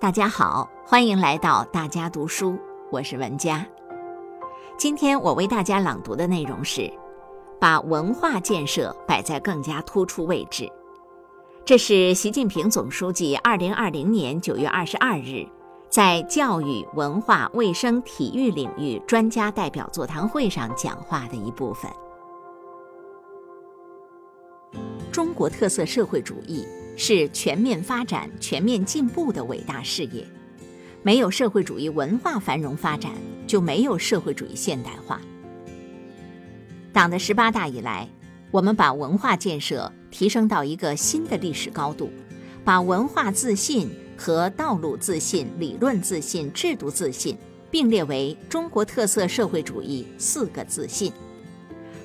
大家好，欢迎来到大家读书，我是文佳。今天我为大家朗读的内容是：把文化建设摆在更加突出位置。这是习近平总书记二零二零年九月二十二日在教育、文化、卫生、体育领域专家代表座谈会上讲话的一部分。中国特色社会主义。是全面发展、全面进步的伟大事业。没有社会主义文化繁荣发展，就没有社会主义现代化。党的十八大以来，我们把文化建设提升到一个新的历史高度，把文化自信和道路自信、理论自信、制度自信并列为中国特色社会主义四个自信，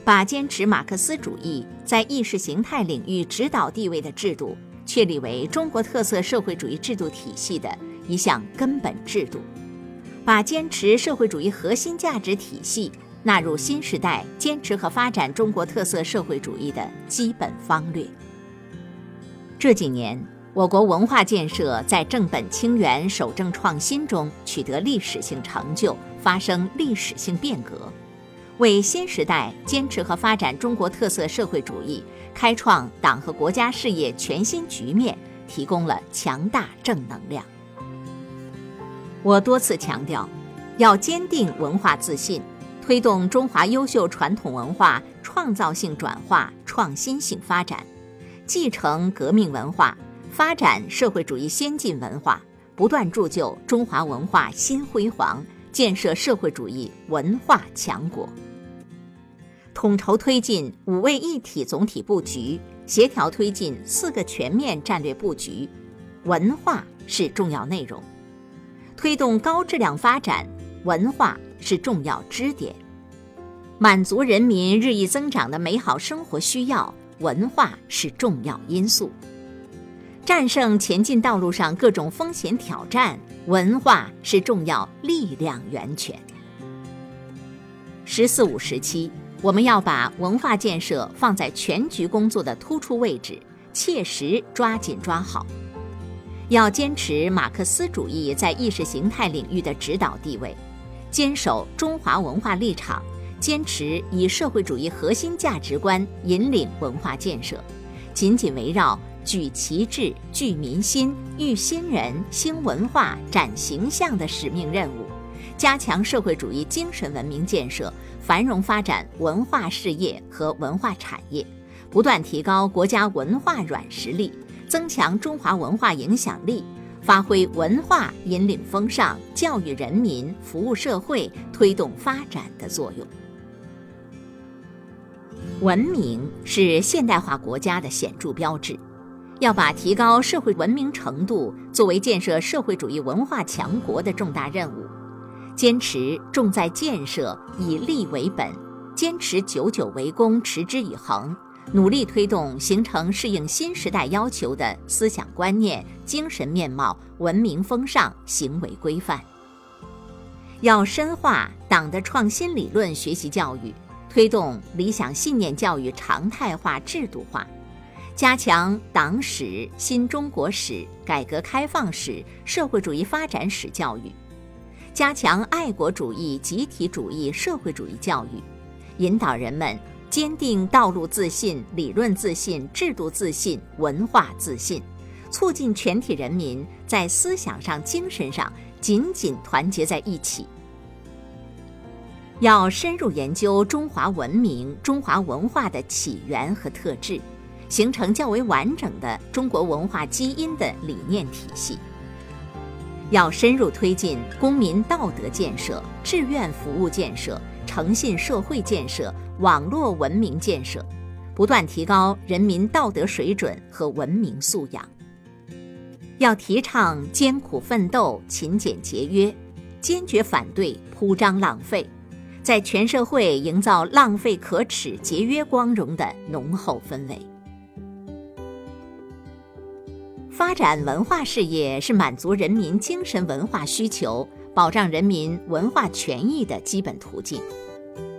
把坚持马克思主义在意识形态领域指导地位的制度。确立为中国特色社会主义制度体系的一项根本制度，把坚持社会主义核心价值体系纳入新时代坚持和发展中国特色社会主义的基本方略。这几年，我国文化建设在正本清源、守正创新中取得历史性成就，发生历史性变革。为新时代坚持和发展中国特色社会主义开创党和国家事业全新局面提供了强大正能量。我多次强调，要坚定文化自信，推动中华优秀传统文化创造性转化、创新性发展，继承革命文化，发展社会主义先进文化，不断铸就中华文化新辉煌，建设社会主义文化强国。统筹推进五位一体总体布局，协调推进四个全面战略布局，文化是重要内容；推动高质量发展，文化是重要支点；满足人民日益增长的美好生活需要，文化是重要因素；战胜前进道路上各种风险挑战，文化是重要力量源泉。十四五时期。我们要把文化建设放在全局工作的突出位置，切实抓紧抓好。要坚持马克思主义在意识形态领域的指导地位，坚守中华文化立场，坚持以社会主义核心价值观引领文化建设，紧紧围绕举旗帜、聚民心、育新人、兴文化、展形象的使命任务。加强社会主义精神文明建设，繁荣发展文化事业和文化产业，不断提高国家文化软实力，增强中华文化影响力，发挥文化引领风尚、教育人民、服务社会、推动发展的作用。文明是现代化国家的显著标志，要把提高社会文明程度作为建设社会主义文化强国的重大任务。坚持重在建设，以利为本；坚持久久为功，持之以恒；努力推动形成适应新时代要求的思想观念、精神面貌、文明风尚、行为规范。要深化党的创新理论学习教育，推动理想信念教育常态化、制度化，加强党史、新中国史、改革开放史、社会主义发展史教育。加强爱国主义、集体主义、社会主义教育，引导人们坚定道路自信、理论自信、制度自信、文化自信，促进全体人民在思想上、精神上紧紧团结在一起。要深入研究中华文明、中华文化的起源和特质，形成较为完整的中国文化基因的理念体系。要深入推进公民道德建设、志愿服务建设、诚信社会建设、网络文明建设，不断提高人民道德水准和文明素养。要提倡艰苦奋斗、勤俭节约，坚决反对铺张浪费，在全社会营造浪费可耻、节约光荣的浓厚氛围。发展文化事业是满足人民精神文化需求、保障人民文化权益的基本途径。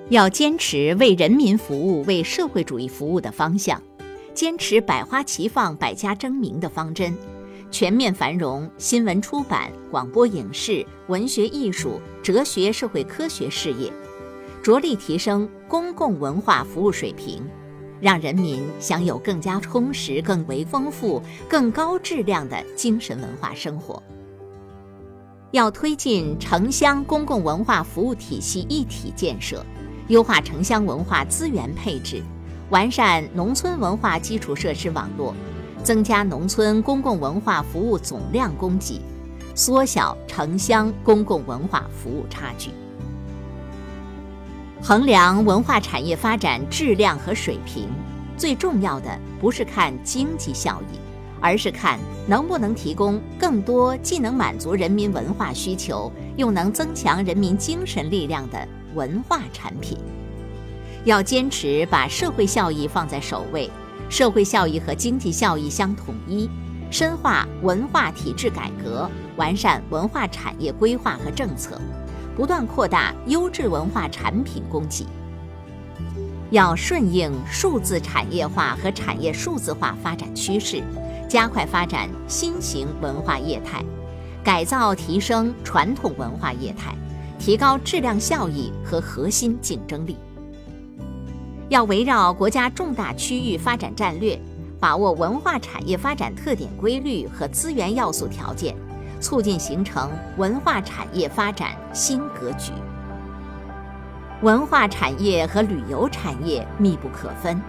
要坚持为人民服务、为社会主义服务的方向，坚持百花齐放、百家争鸣的方针，全面繁荣新闻出版、广播影视、文学艺术、哲学社会科学事业，着力提升公共文化服务水平，让人民享有更加充实、更为丰富、更高质量的精神文化生活。要推进城乡公共文化服务体系一体建设，优化城乡文化资源配置，完善农村文化基础设施网络，增加农村公共文化服务总量供给，缩小城乡公共文化服务差距。衡量文化产业发展质量和水平，最重要的不是看经济效益。而是看能不能提供更多既能满足人民文化需求，又能增强人民精神力量的文化产品。要坚持把社会效益放在首位，社会效益和经济效益相统一，深化文化体制改革，完善文化产业规划和政策，不断扩大优质文化产品供给。要顺应数字产业化和产业数字化发展趋势。加快发展新型文化业态，改造提升传统文化业态，提高质量效益和核心竞争力。要围绕国家重大区域发展战略，把握文化产业发展特点规律和资源要素条件，促进形成文化产业发展新格局。文化产业和旅游产业密不可分，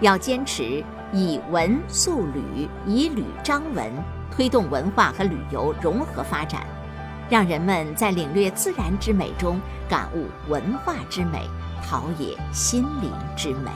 要坚持。以文塑旅，以旅彰文，推动文化和旅游融合发展，让人们在领略自然之美中感悟文化之美，陶冶心灵之美。